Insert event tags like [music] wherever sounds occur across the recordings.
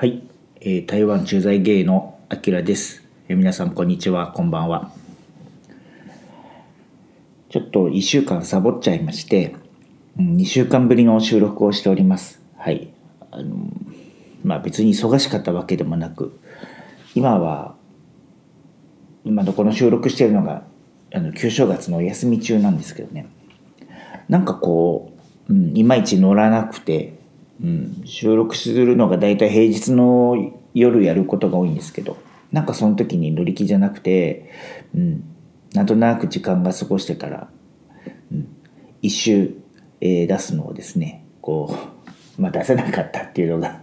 はい、えー台湾駐在ゲイのあきらです、えー皆さんこんにちは。こんばんは。ちょっと1週間サボっちゃいまして、うん、2週間ぶりの収録をしております。はい。あのまあ別に忙しかったわけでもなく今は今のこの収録しているのがあの旧正月のお休み中なんですけどね。なんかこう、うん、いまいち乗らなくて、うん、収録するのが大体平日の夜やることが多いんですけどなんかその時に乗り気じゃなくて、うん、なんとなく時間が過ごしてから、うん、一周、えー出すのをですねこう、まあ、出せなかったっていうのが、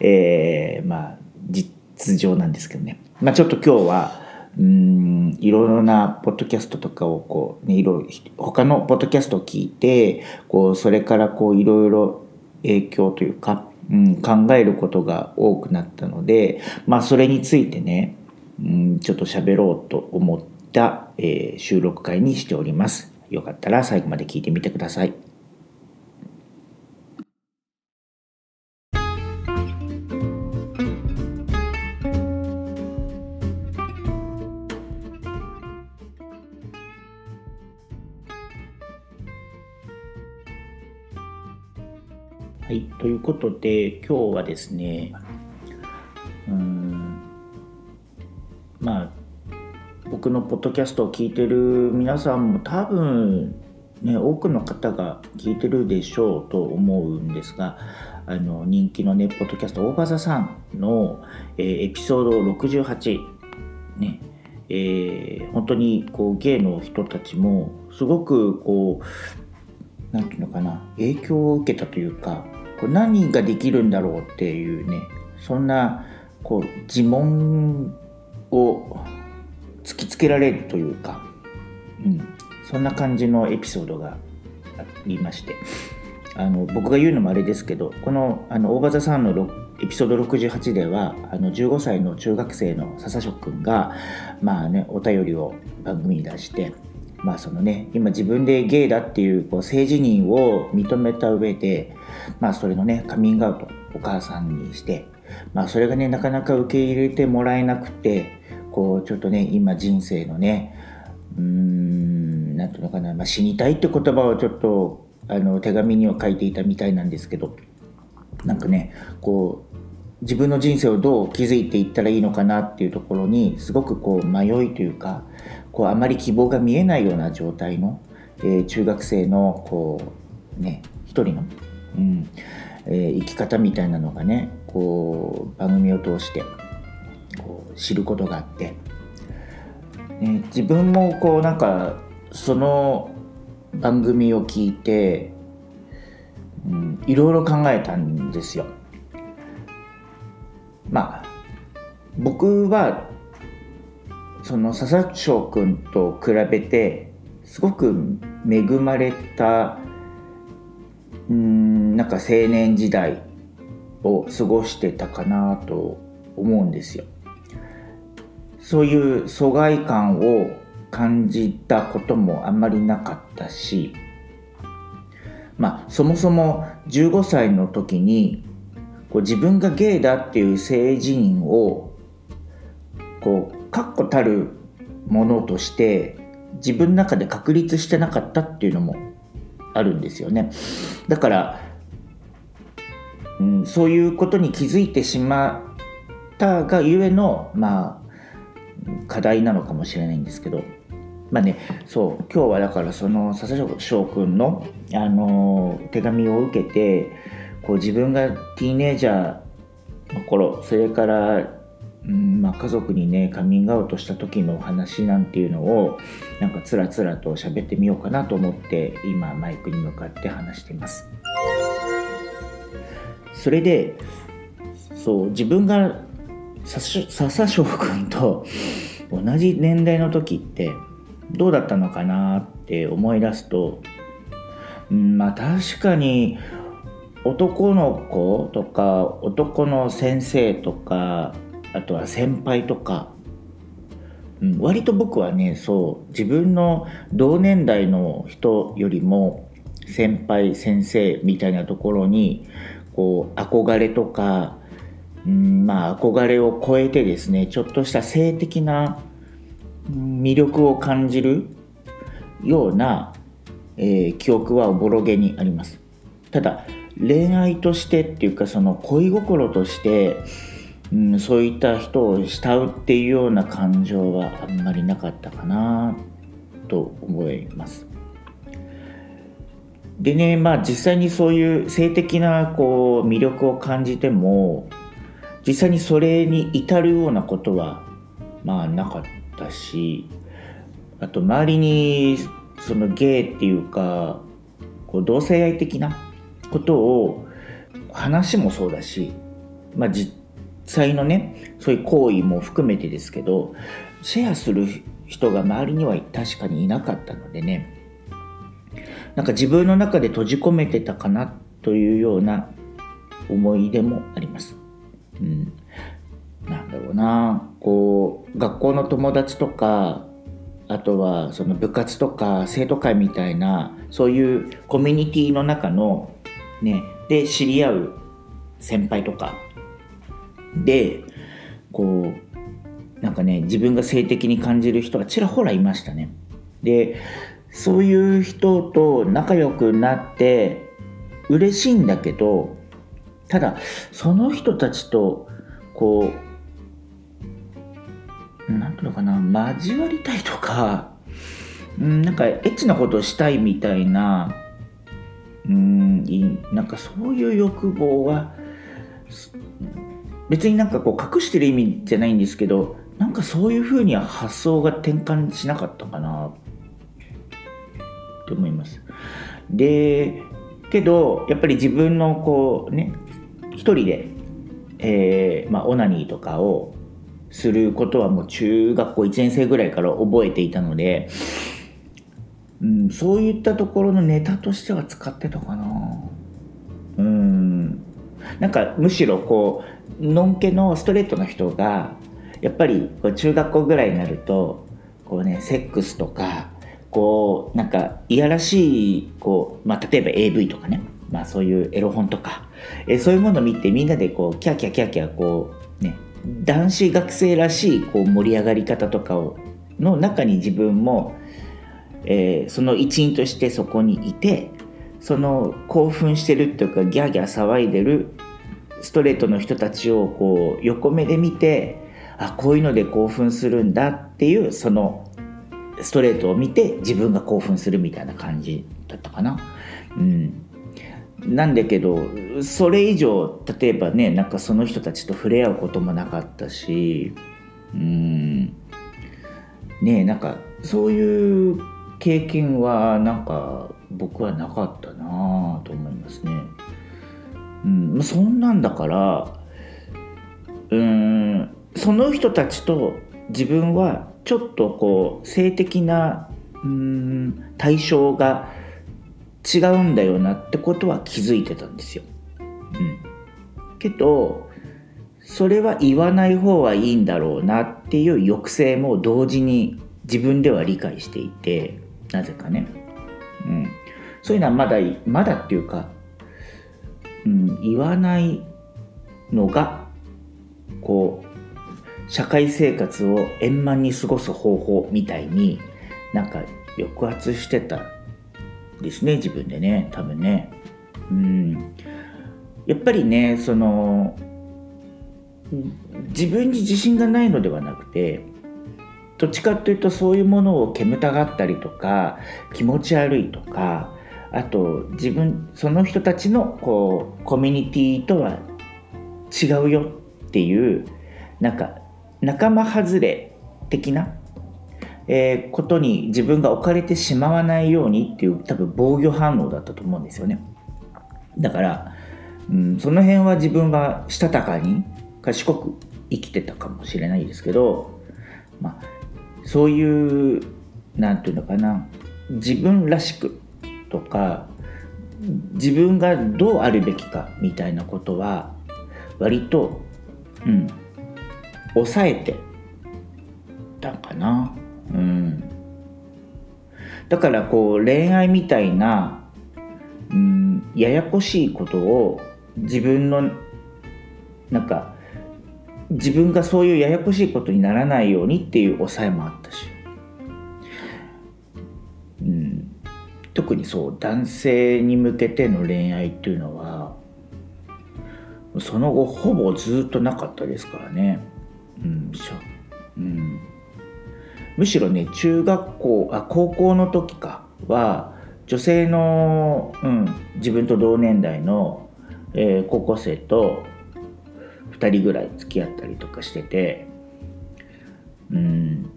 えーまあ実情なんですけどね、まあ、ちょっと今日はうんいろいろなポッドキャストとかをこう、ね、いろいろ他のポッドキャストを聞いてこうそれからこういろいろ影響というか、うん、考えることが多くなったので、まあ、それについてね、うん、ちょっと喋ろうと思った、えー収録会にしております。よかったら最後まで聞いてみてください。はい、今日はですねうんまあ僕のポッドキャストを聞いてる皆さんも多分ね多くの方が聞いてるでしょうと思うんですがあの人気のねポッドキャスト大場座さんの、えーエピソード68ねえー本当にこうゲイの人たちもすごくこうなんていうのかな影響を受けたというかこう何ができるんだろうっていうねそんなこう自問を突きつけられるというか、うん、そんな感じのエピソードがありましてあの僕が言うのもあれですけどこのあの大場座さんのエピソード68ではあの15歳の中学生の笹翔くんがまあねお便りを番組に出してまあそのね今自分でゲイだっていうこう性自認を認めた上でまあそれのねカミングアウトお母さんにしてまあそれがねなかなか受け入れてもらえなくてこうちょっとね今人生のねうーんなんていうのかな、まあ、死にたいって言葉をちょっとあの手紙には書いていたみたいなんですけどなんかねこう自分の人生をどう築いていったらいいのかなっていうところにすごくこう迷いというかこうあまり希望が見えないような状態の、えー中学生のこうね一人の、うんえー生き方みたいなのがねこう番組を通してこう知ることがあって、ね、自分もこうなんかその番組を聞いて、うん、いろいろ考えたんですよ。まあ僕はその笹翔くんと比べてすごく恵まれたうんなんか青年時代を過ごしてたかなと思うんですよ。そういう疎外感を感じたこともあんまりなかったしまあそもそも15歳の時にこう自分がゲイだっていう性自認をこう確固たるものとして自分の中で確立してなかったっていうのもあるんですよね。だから、うん、そういうことに気づいてしまったがゆえのまあ課題なのかもしれないんですけど。まあねそう今日はだからその笹翔くんの、あの手紙を受けてこう自分がティーネイジャーの頃それから、うんまあ、家族にねカミングアウトした時のお話なんていうのをなんかつらつらと喋ってみようかなと思って今マイクに向かって話しています。それでそう自分が笹笹翔くんと同じ年代の時ってどうだったのかなって思い出すと、うん、まあ確かに男の子とか男の先生とかあとは先輩とか、うん、割と僕はねそう自分の同年代の人よりも先輩先生みたいなところにこう憧れとかうんまあ憧れを超えてですねちょっとした性的な魅力を感じるような、えー、記憶はおぼろげにあります。ただ恋愛としてっていうかその恋心として、うん、そういった人を慕うっていうような感情はあんまりなかったかなと思います。でねまあ実際にそういう性的なこう魅力を感じても実際にそれに至るようなことはまあなかったしあと周りにそのゲイっていうかこう同性愛的なことを話もそうだし、まあ、際のねそういう行為も含めてですけどシェアする人が周りには確かにいなかったのでねなんか自分の中で閉じ込めてたかなというような思い出もあります。うん、なんだろうなこう学校の友達とかあとはその部活とか生徒会みたいなそういうコミュニティの中のねで知り合う先輩とかでこうなんかね自分が性的に感じる人がちらほらいましたね。でそういう人と仲良くなって嬉しいんだけどただその人たちとこうなんていうのかな交わりたいとかなんかエッチなことをしたいみたいなうんなんかそういう欲望は別になんかこう隠してる意味じゃないんですけどなんかそういうふうには発想が転換しなかったかな。と思います。でけどやっぱり自分のこうね一人で、えー、まあ、オナニーとかをすることはもう中学校1年生ぐらいから覚えていたのでうん、そういったところのネタとしては使ってたかな。うん。なんかむしろこうのんけのストレートの人がやっぱりこう中学校ぐらいになるとこうねセックスとかこうなんかいやらしいこう、まあ、例えば AV とかね、まあ、そういうエロ本とかえそういうものを見てみんなでこうキャキャキャキャこうね男子学生らしいこう盛り上がり方とかをの中に自分もえー、その一員としてそこにいてその興奮してるっていうかギャーギャー騒いでるストレートの人たちをこう横目で見てあこういうので興奮するんだっていうそのストレートを見て自分が興奮するみたいな感じだったかな。うん、なんだけどそれ以上例えばねなんかその人たちと触れ合うこともなかったしうんねなんかそういう経験はなんか僕はなかったなと思いますね。うん、そんなんだからうんその人たちと自分はちょっとこう性的なうん対象が違うんだよなってことは気づいてたんですよ。うん、けどそれは言わない方がいいんだろうなっていう抑制も同時に自分では理解していてなぜかね。うん。そういうのはまだ、まだっていうか、うん、言わないのが、こう、社会生活を円満に過ごす方法みたいになんか抑圧してたですね、自分でね、多分ね。うん。やっぱりね、その、自分に自信がないのではなくて、どっちかっていうとそういうものを煙たがったりとか気持ち悪いとかあと自分その人たちのこうコミュニティとは違うよっていうなんか仲間外れ的な、えー、ことに自分が置かれてしまわないようにっていう多分防御反応だったと思うんですよね。だから、うん、その辺は自分はしたたかに賢く生きてたかもしれないですけどまあそういう何て言うのかな自分らしくとか自分がどうあるべきかみたいなことは割とうん抑えてたかな。うん。だからこう恋愛みたいな、うん、ややこしいことを自分のなんか自分がそういうややこしいことにならないようにっていう抑えもあったし、特にそう男性に向けての恋愛っていうのはその後ほぼずっとなかったですからね、うんう。ん、むしろね中学校あ高校の時かは女性の、うん、自分と同年代の、えー、高校生と2人ぐらい付き合ったりとかしててうん。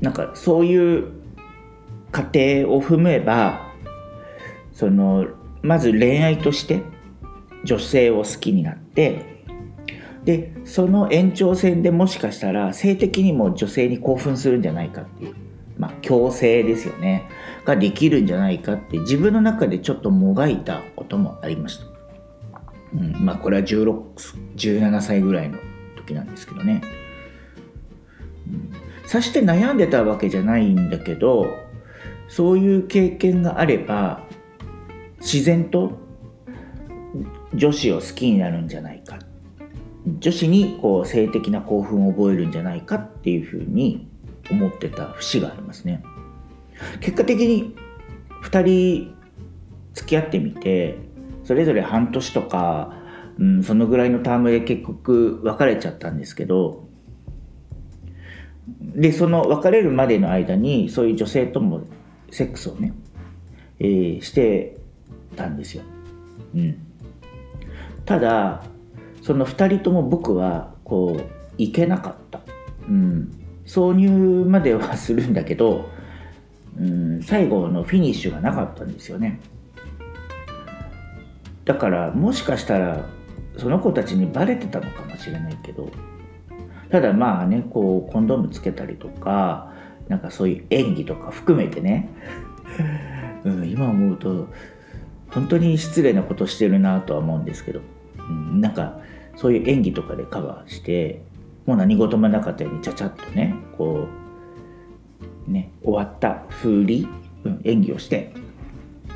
なんかそういう過程を踏めばそのまず恋愛として女性を好きになってでその延長線でもしかしたら性的にも女性に興奮するんじゃないかっていうまあ強制ですよね。ができるんじゃないかって自分の中でちょっともがいたこともありました。うん、まあこれは1617歳ぐらいの時なんですけどね、うん、さして悩んでたわけじゃないんだけどそういう経験があれば自然と女子を好きになるんじゃないか。女子にこう性的な興奮を覚えるんじゃないかっていうふうに思ってた節がありますね。結果的に2人付き合ってみてそれぞれ半年とか、うん、そのぐらいのタームで結局別れちゃったんですけどでその別れるまでの間にそういう女性ともセックスをね、えー、してたんですよ。うん、ただその2人とも僕はこう行けなかった、うん、挿入まではするんだけど、うん、最後のフィニッシュがなかったんですよね。だからもしかしたらその子たちにバレてたのかもしれないけどただまあねこうコンドームつけたりとかなんかそういう演技とか含めてね、[laughs] うん、今思うと本当に失礼なことしてるなとは思うんですけど、うん、なんかそういう演技とかでカバーしてもう何事もなかったようにちゃちゃっとねこうね終わった風り、うん、演技をして。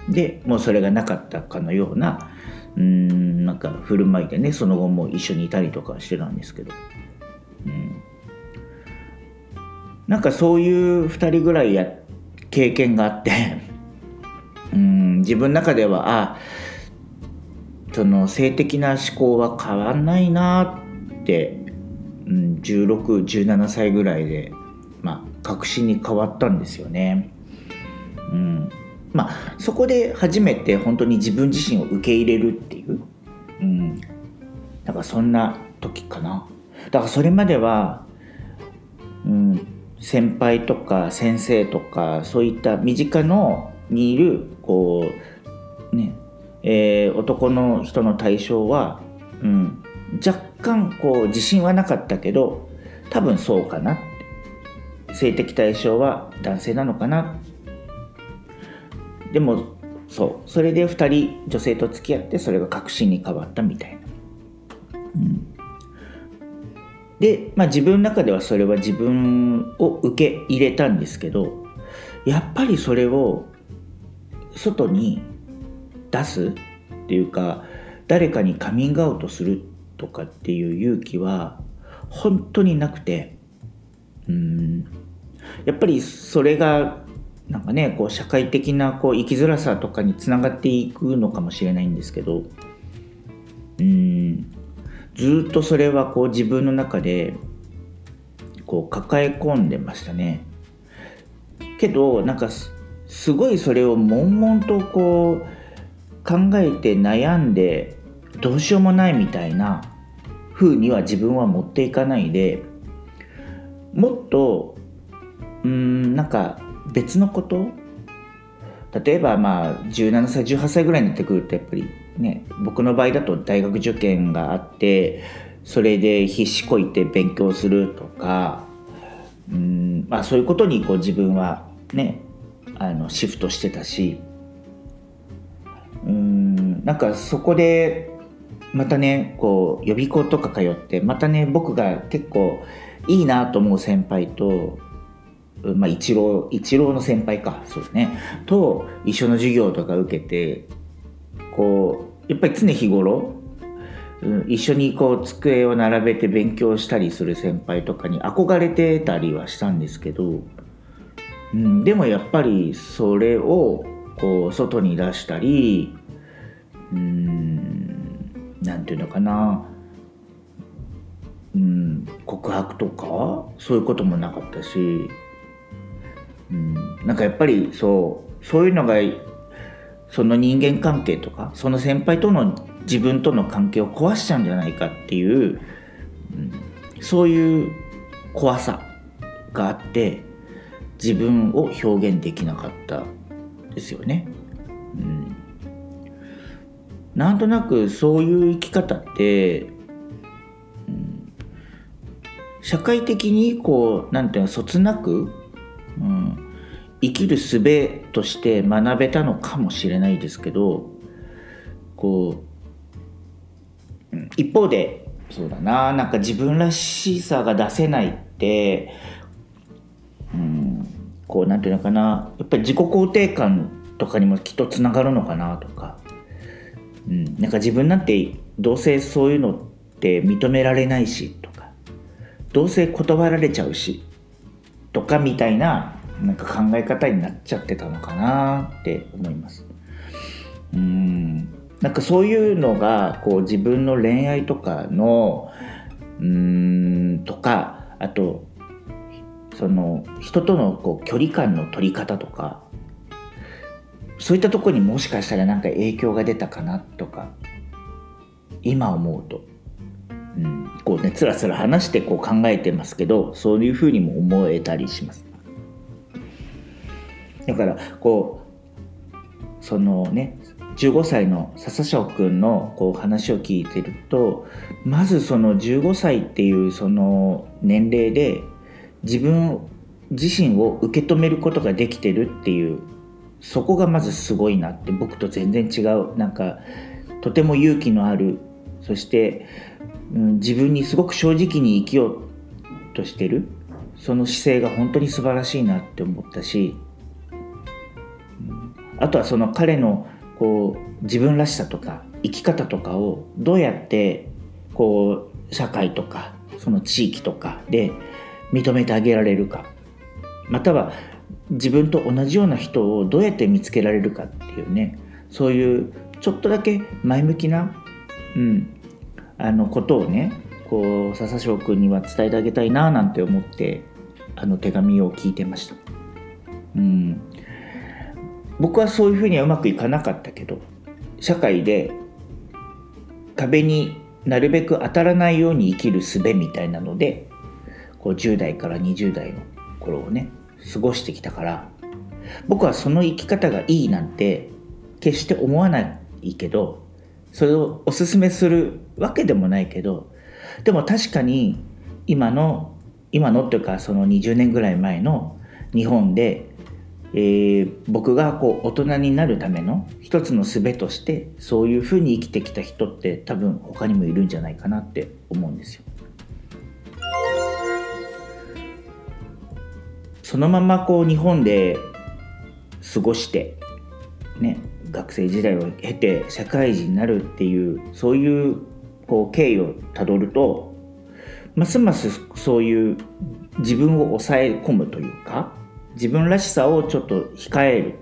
でもうそれがなかったかのようなうんなんか振る舞いでねその後も一緒にいたりとかしてたんですけど、うん、なんかそういう2人ぐらいや経験があって [laughs] うん自分の中ではあその性的な思考は変わんないなって、うん、1617歳ぐらいで、まあ、確信に変わったんですよね。うんまあ、そこで初めて本当に自分自身を受け入れるっていう、うん、だからそんな時かなだからそれまでは、先輩とか先生とかそういった身近のにいるこうねえー、男の人の対象は、うん、若干こう自信はなかったけど多分そうかな性的対象は男性なのかな。でもそう。それで2人女性と付き合ってそれが確信に変わったみたいな、うん、で、まあ、自分の中ではそれは自分を受け入れたんですけどやっぱりそれを外に出すっていうか誰かにカミングアウトするとかっていう勇気は本当になくてうん。やっぱりそれがなんかねこう社会的なこう生きづらさとかにつながっていくのかもしれないんですけどうん。ずっとそれはこう自分の中でこう抱え込んでましたね。けどなんかすごいそれを悶々とこう考えて悩んでどうしようもないみたいな風には自分は持っていかないでもっとうんなんか別のこと？例えばまあ17歳18歳ぐらいになってくるとやっぱりね僕の場合だと大学受験があってそれで必死こいて勉強するとかうんまあそういうことにこう自分はねあのシフトしてたしうんなんかそこでまたねこう予備校とか通ってまたね僕が結構いいなと思う先輩とまあ、一郎一郎の先輩かそうですねと一緒の授業とか受けてこうやっぱり常日頃うん一緒にこう机を並べて勉強したりする先輩とかに憧れてたりはしたんですけど、うん、でもやっぱりそれをこう外に出したりうんなんていうのかなうん告白とかそういうこともなかったし、うん、なんかやっぱりそうそういうのがその人間関係とかその先輩との自分との関係を壊しちゃうんじゃないかっていう、うん、そういう怖さがあって自分を表現できなかったですよね。うん、なんとなくそういう生き方って、うん、社会的にこうなんていうのそつなく、うん、生きる術として学べたのかもしれないですけどこう一方でそうだななんか自分らしさが出せないってうんこうなんていうのかなやっぱり自己肯定感とかにもきっとつながるのかなとか、うん、なんか自分なんてどうせそういうのって認められないしとかどうせ断られちゃうしとかみたいななんか考え方になっちゃってたのかなって思います。うんなんかそういうのがこう自分の恋愛とかのうーんとかあとその人とのこう距離感の取り方とかそういったところにもしかしたらなんか影響が出たかなとか今思うと、うん、こうねつらつら話してこう考えてますけどそういうふうにも思えたりします。だからこうそのね15歳の笹翔くんのこう話を聞いてるとまずその15歳っていうその年齢で自分自身を受け止めることができてるっていうそこがまずすごいなって僕と全然違うなんかとても勇気のあるそして、うん、自分にすごく正直に生きようとしてるその姿勢が本当に素晴らしいなって思ったし、あとはその彼のこう自分らしさとか生き方とかをどうやってこう社会とかその地域とかで認めてあげられるか。または自分と同じような人をどうやって見つけられるかっていうね。そういうちょっとだけ前向きな、うん、あのことをねこう笹翔くんには伝えてあげたいななんて思ってあの手紙を聞いてました。うん。僕はそういうふうにはうまくいかなかったけど社会で壁になるべく当たらないように生きる術みたいなのでこう10代から20代の頃をね過ごしてきたから僕はその生き方がいいなんて決して思わないけどそれをおすすめするわけでもないけどでも確かに今の今のっていうかその20年ぐらい前の日本でえー僕がこう大人になるための一つの術としてそういうふうに生きてきた人って多分他にもいるんじゃないかなって思うんですよ。そのままこう日本で過ごして、ね、学生時代を経て社会人になるっていうそういうこう経緯をたどるとますますそういう自分を抑え込むというか自分らしさをちょっと控える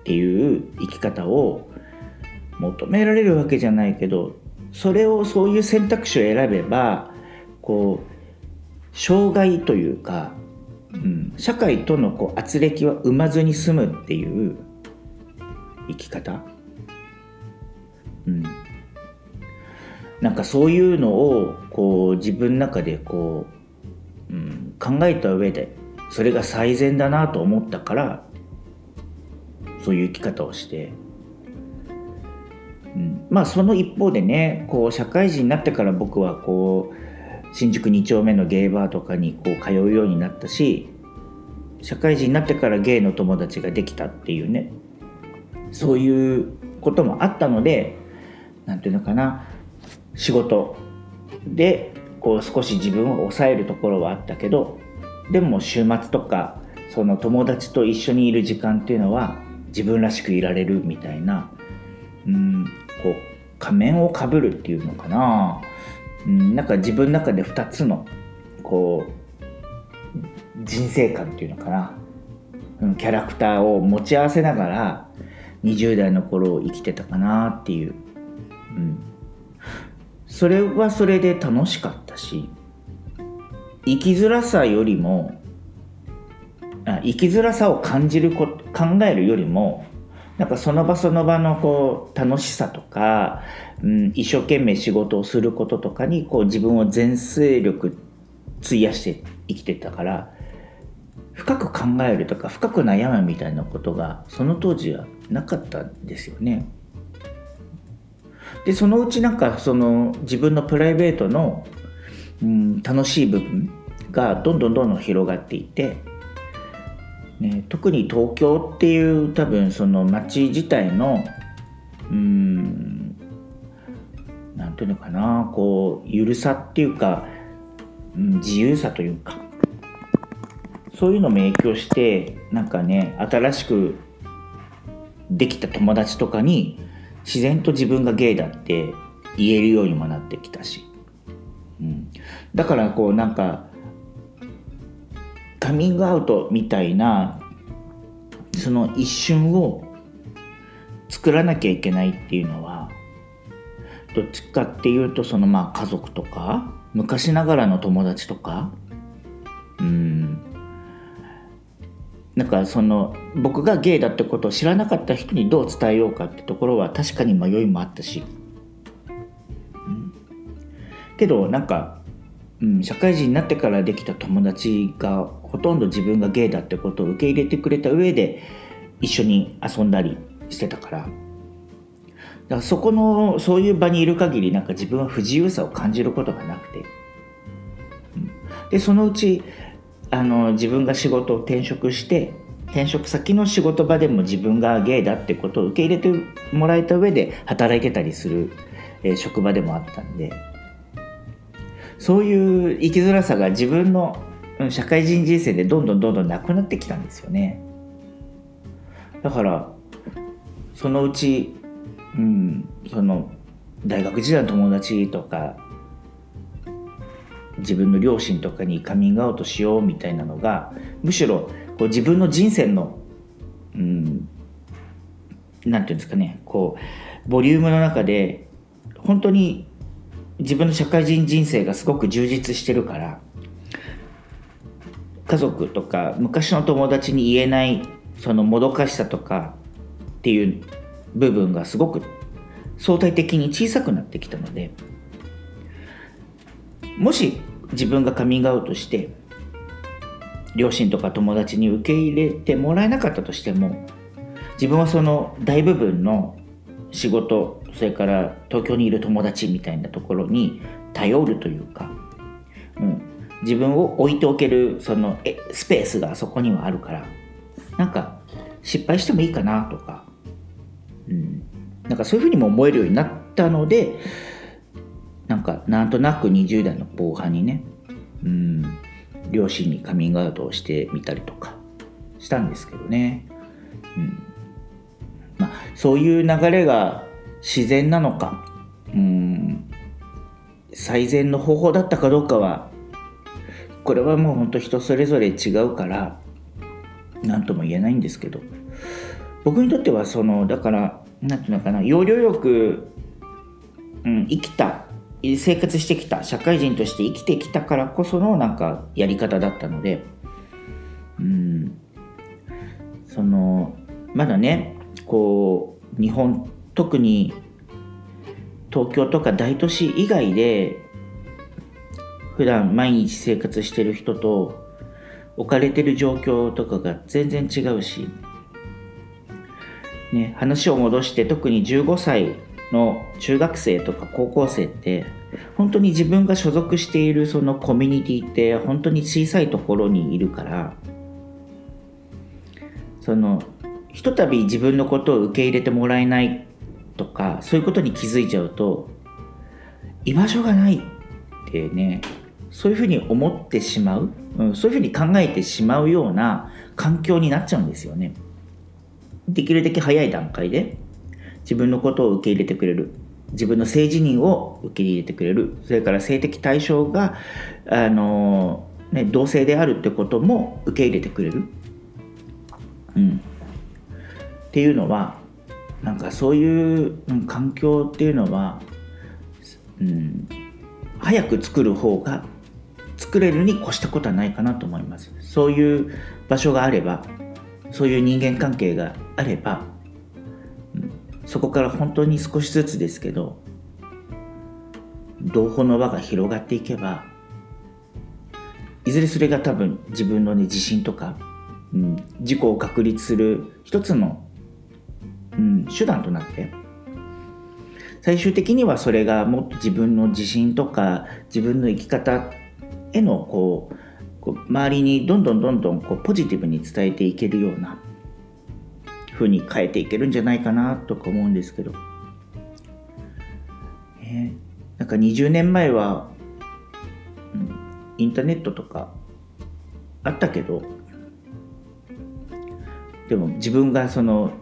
っていう生き方を求められるわけじゃないけどそれをそういう選択肢を選べばこう障害というか、うん、社会とのこう圧力は生まずに済むっていう生き方、うん、なんかそういうのをこう自分の中でこう、うん、考えた上でそれが最善だなと思ったからそういう生き方をして、うん、まあその一方でねこう社会人になってから僕はこう新宿2丁目のゲイバーとかにこう通うようになったし社会人になってからゲイの友達ができたっていうねそういうこともあったのでなんていうのかな仕事でこう少し自分を抑えるところはあったけどでも週末とかその友達と一緒にいる時間っていうのは自分らしくいられるみたいな、うん、こう仮面をかぶるっていうのかな、うん、なんか自分の中で2つのこう人生観っていうのかな、うん、キャラクターを持ち合わせながら20代の頃を生きてたかなっていう、うん、それはそれで楽しかったし生きづらさよりも生きづらさを感じるこ考えるよりもなんかその場その場のこう楽しさとか、うん、一生懸命仕事をすることとかにこう自分を全勢力費やして生きてたから深く考えるとか深く悩むみたいなことがその当時はなかったんですよね。でそのうちなんかその自分のプライベートの、うん、楽しい部分がどんどんどんどん広がっていてね、特に東京っていう多分その街自体のうんなんていうのかなこうゆるさっていうか、うん、自由さというかそういうのも影響してなんかね新しくできた友達とかに自然と自分がゲイだって言えるようにもなってきたし、うん、だからこうなんかカミングアウトみたいなその一瞬を作らなきゃいけないっていうのはどっちかっていうとそのまあ家族とか昔ながらの友達とかうん。なんかその僕がゲイだってことを知らなかった人にどう伝えようかってところは確かに迷いもあったし、うん、けどなんか、うん、社会人になってからできた友達がほとんど自分がゲイだってことを受け入れてくれた上で一緒に遊んだりしてたから。だからそこのそういう場にいる限りなんか自分は不自由さを感じることがなくて、うん、でそのうちあの自分が仕事を転職して転職先の仕事場でも自分がゲイだってことを受け入れてもらえた上で働いてたりする、えー、職場でもあったんで。そういう生きづらさが自分の社会人人生でどんどんどんどんなくなってきたんですよね。だからそのうち、うん、その大学時代の友達とか自分の両親とかにカミングアウトしようみたいなのがむしろこう自分の人生の、うん、なんていうんですかねこうボリュームの中で本当に自分の社会人人生がすごく充実してるから家族とか昔の友達に言えないそのもどかしさとかっていう部分がすごく相対的に小さくなってきたのでもし自分がカミングアウトして両親とか友達に受け入れてもらえなかったとしても自分はその大部分の仕事それから東京にいる友達みたいなところに頼るというか、うん、自分を置いておけるそのえスペースがそこにはあるからなんか失敗してもいいかなとか、うん、なんかそういうふうにも思えるようになったのでなんかなんとなく20代の後半にね、うん、両親にカミングアウトをしてみたりとかしたんですけどね、うん。まあ、そういう流れが自然なのか、うん、最善の方法だったかどうかはこれはもうほんと人それぞれ違うから何とも言えないんですけど。僕にとってはそのだから何て言うのかな要領よく、うん、生きた生活してきた社会人として生きてきたからこそのなんかやり方だったのでうんそのまだねこう日本特に東京とか大都市以外で普段毎日生活してる人と置かれてる状況とかが全然違うし、ね、話を戻して特に15歳の中学生とか高校生って本当に自分が所属しているそのコミュニティって本当に小さいところにいるからそのひとたび自分のことを受け入れてもらえないとかそういうことに気づいちゃうと居場所がないってねそういうふうに思ってしまう、うん、そういうふうに考えてしまうような環境になっちゃうんですよね。できるだけ早い段階で自分のことを受け入れてくれる自分の性自認を受け入れてくれるそれから性的対象があの、ね、同性であるってことも受け入れてくれる、うん、っていうのはなんかそういう、環境っていうのは、うん、早く作る方が作れるに越したことはないかなと思います。そういう場所があればそういう人間関係があれば、うん、そこから本当に少しずつですけど同胞の輪が広がっていけばいずれそれが多分自分のね自信とか、うん、自己を確立する一つの、うん、手段となって。最終的にはそれがもっと自分の自信とか自分の生き方へのこうこう周りにどんどんどんどんこうポジティブに伝えていけるような風に変えていけるんじゃないかなとか思うんですけど、えー、なんか20年前は、うん、インターネットとかあったけどでも自分がその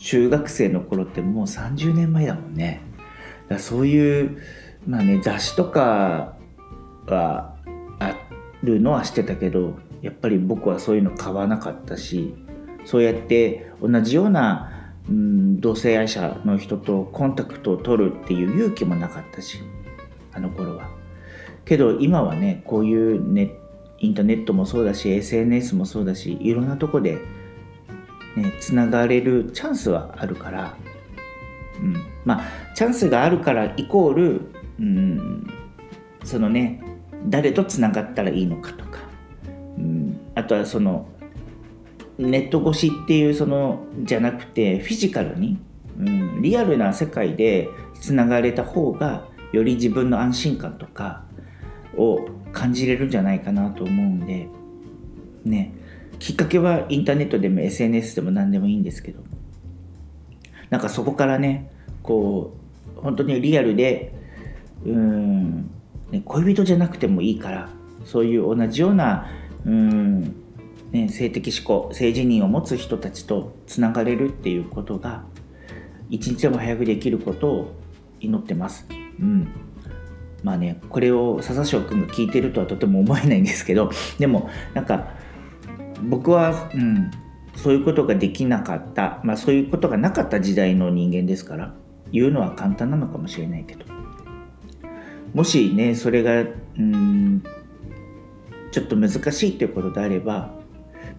中学生の頃ってもう30年前だもんねだそういうまあね雑誌とかはあるのはしてたけどやっぱり僕はそういうの買わなかったしそうやって同じような、うん、同性愛者の人とコンタクトを取るっていう勇気もなかったしあの頃は。けど今はねこういうネインターネットもそうだし SNS もそうだしいろんなとこでねつながれるチャンスはあるから、うん、まあチャンスがあるからイコール、うん、そのね誰とつながったらいいのかとか、うん、あとはそのネット越しっていうそのじゃなくてフィジカルに、うん、リアルな世界でつながれた方がより自分の安心感とかを感じれるんじゃないかなと思うんでね。きっかけはインターネットでも SNS でも何でもいいんですけど。なんかそこからねこう本当にリアルでうんね、恋人じゃなくてもいいからそういう同じようなうん、ね、性的思考性自認を持つ人たちとつながれるっていうことが一日でも早くできることを祈ってます。うん、まあねこれを笹生君が聞いてるとはとても思えないんですけど。でもなんか僕は、うん、そういうことができなかった、まあ、そういうことがなかった時代の人間ですから言うのは簡単なのかもしれないけど。もしねそれがうんちょっと難しいっていうことであれば、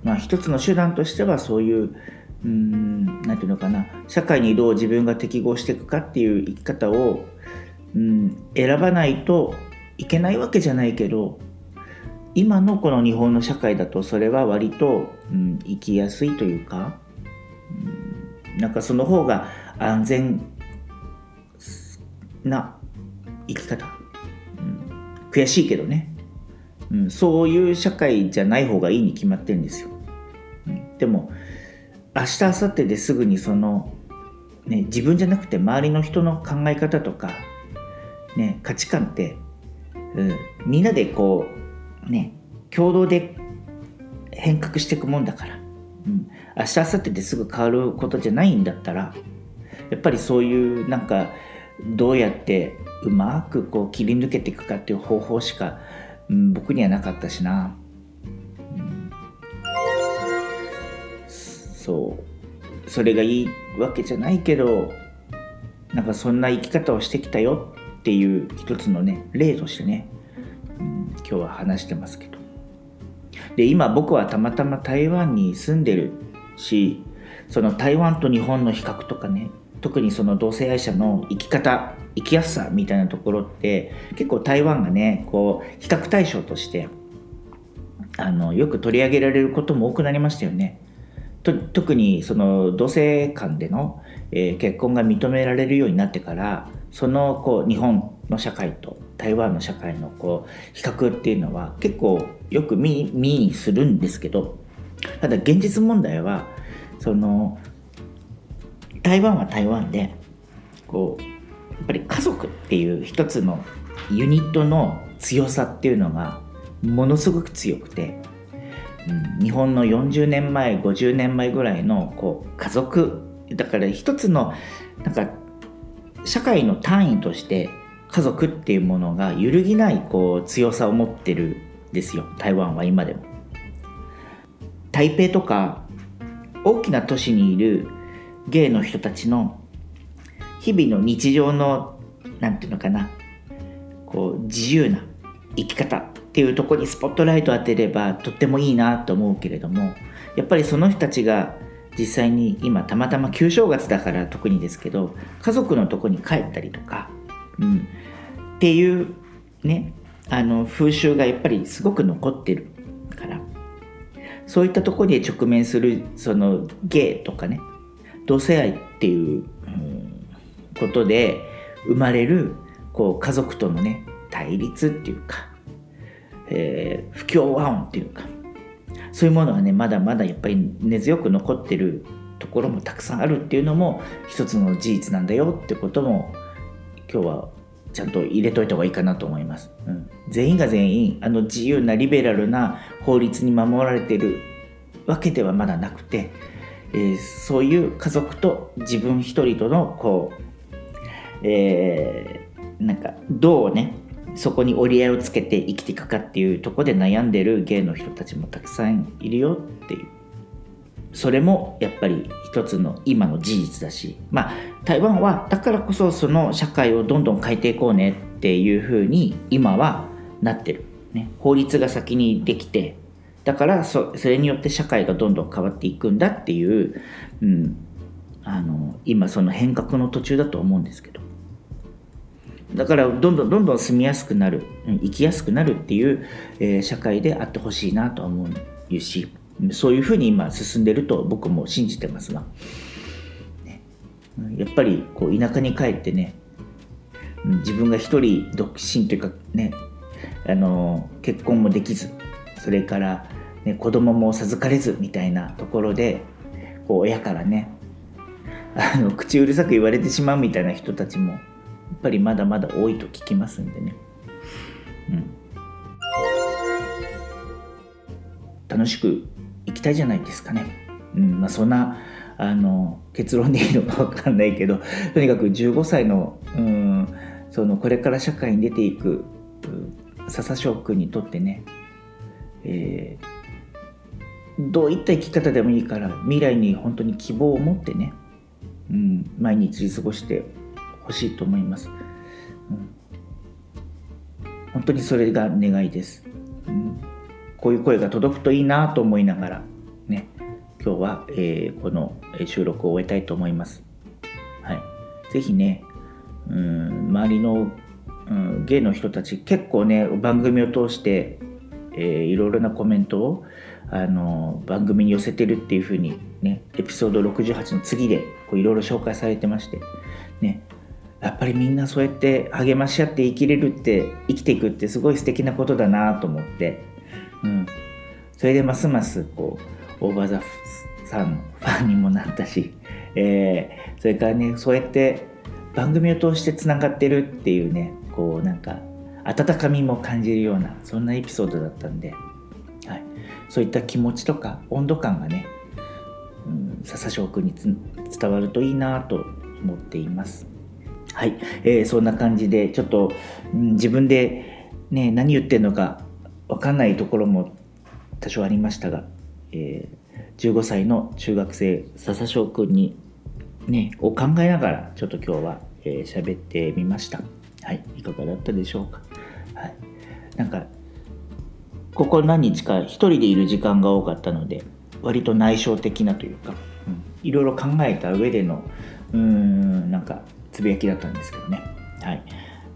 まあ、一つの手段としてはそういううんなんていうのかな社会にどう自分が適合していくかっていう生き方をうん選ばないといけないわけじゃないけど今のこの日本の社会だとそれは割と、うん、生きやすいというか、うん、なんかその方が安全な生き方。悔しいけどね、うん、そういう社会じゃない方がいいに決まってるんですよ、うん、でも明日明後日ですぐにその、ね、自分じゃなくて周りの人の考え方とか、ね、価値観って、うん、みんなでこうね共同で変革していくもんだから、うん、明日明後日ですぐ変わることじゃないんだったらやっぱりそういうなんかどうやってうまくこう切り抜けていくかっていう方法しか、うん、僕にはなかったしな、うん、そう。それがいいわけじゃないけどなんかそんな生き方をしてきたよっていう一つのね例としてね、今日は話してますけどで今僕はたまたま台湾に住んでるしその台湾と日本の比較とかね特にその同性愛者の生き方生きやすさみたいなところって結構台湾がねこう比較対象としてあのよく取り上げられることも多くなりましたよね。と特にその同性間での、えー、結婚が認められるようになってからそのこう日本の社会と台湾の社会のこう比較っていうのは結構よく見にするんですけどただ現実問題はその台湾は台湾でこうやっぱり家族っていう一つのユニットの強さっていうのがものすごく強くて、うん、日本の40年前50年前ぐらいのこう家族だから一つのなんか社会の単位として家族っていうものが揺るぎないこう強さを持ってるんですよ台湾は今でも。台北とか大きな都市にいるゲイの人たちの日々の日常の何て言うのかなこう自由な生き方っていうとこにスポットライト当てればとってもいいなと思うけれどもやっぱりその人たちが実際に今たまたま旧正月だから特にですけど家族のとこに帰ったりとか、うん、っていうねあの風習がやっぱりすごく残ってるから。そういったところに直面するそのゲイとかね同性愛っていう、うん、ことで生まれるこう家族とのね対立っていうか、えー、不協和音っていうかそういうものがねまだまだやっぱり根強く残ってるところもたくさんあるっていうのも一つの事実なんだよってことも今日はちゃんと入れといた方がいいかなと思います。うん、全員が全員あの自由なリベラルな法律に守られているわけではまだなくて、えー、そういう家族と自分一人とのこう、えー、なんかどうねそこに折り合いをつけて生きていくかっていうとこで悩んでる芸の人たちもたくさんいるよっていうそれもやっぱり一つの今の事実だしまあ台湾はだからこそその社会をどんどん変えていこうねっていうふうに今はなってる、ね、法律が先にできてだからそれによって社会がどんどん変わっていくんだっていう、うん、あの今その変革の途中だと思うんですけど。だからどんどんどんどん住みやすくなる生きやすくなるっていう、えー、社会であってほしいなと思うし。そういうふうに今進んでると僕も信じてますが、やっぱりこう田舎に帰ってね自分が一人独身というかねあの結婚もできずそれから、ね、子供も授かれずみたいなところでこう親からねあの口うるさく言われてしまうみたいな人たちもやっぱりまだまだ多いと聞きますんでね。うん。楽しく行きたいじゃないですかね。うんまあ、そんなあの結論でいいのか分かんないけど [laughs] とにかく15歳のうんそのこれから社会に出ていく笹翔くんにとってね、えー、どういった生き方でもいいから未来に本当に希望を持ってね、うん、毎日過ごしてほしいと思います、うん、本当にそれが願いです、うん。こういう声が届くといいなと思いながらね今日は、えー、この収録を終えたいと思います。はい、ぜひねうん周りの、うん、ゲイの人たち結構ね番組を通して、えー、いろいろなコメントをあの番組に寄せてるっていう風にねエピソード68の次でこういろいろ紹介されてましてねやっぱりみんなそうやって励まし合って生きれるって生きていくってすごい素敵なことだなと思ってうん、それでますますこうオーバーザさんのファンにもなったし、[laughs] えー、それからねそうやって番組を通してつながってるっていうねこうなんか温かみも感じるようなそんなエピソードだったんで、はい、そういった気持ちとか温度感がね、うん、笹翔くんに伝わるといいなと思っています。はい、えー、そんな感じでちょっと、うん、自分でね何言ってんのか分かんないところも多少ありましたが、えー、15歳の中学生笹翔くんにねを考えながらちょっと今日は喋、えー、ってみました。はいいかがだったでしょうか。はい。なんかここ何日か一人でいる時間が多かったので割と内省的なというか、うん、いろいろ考えた上でのうーんなんかつぶやきだったんですけどね。はい。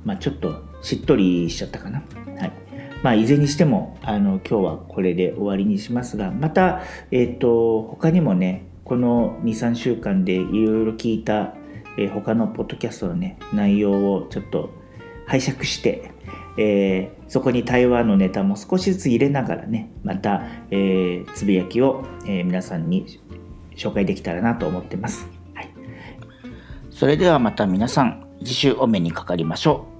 まあちょっとしっとりしちゃったかな。はい。まあ、いずれにしてもあの今日はこれで終わりにしますがまた、えっ、ー、と他にもねこの23週間でいろいろ聞いた、えー、他のポッドキャストのね内容をちょっと拝借して、えー、そこに台湾のネタも少しずつ入れながらねまた、えー、つぶやきを、えー、皆さんに紹介できたらなと思ってます。はい、それではまた皆さん次週お目にかかりましょう。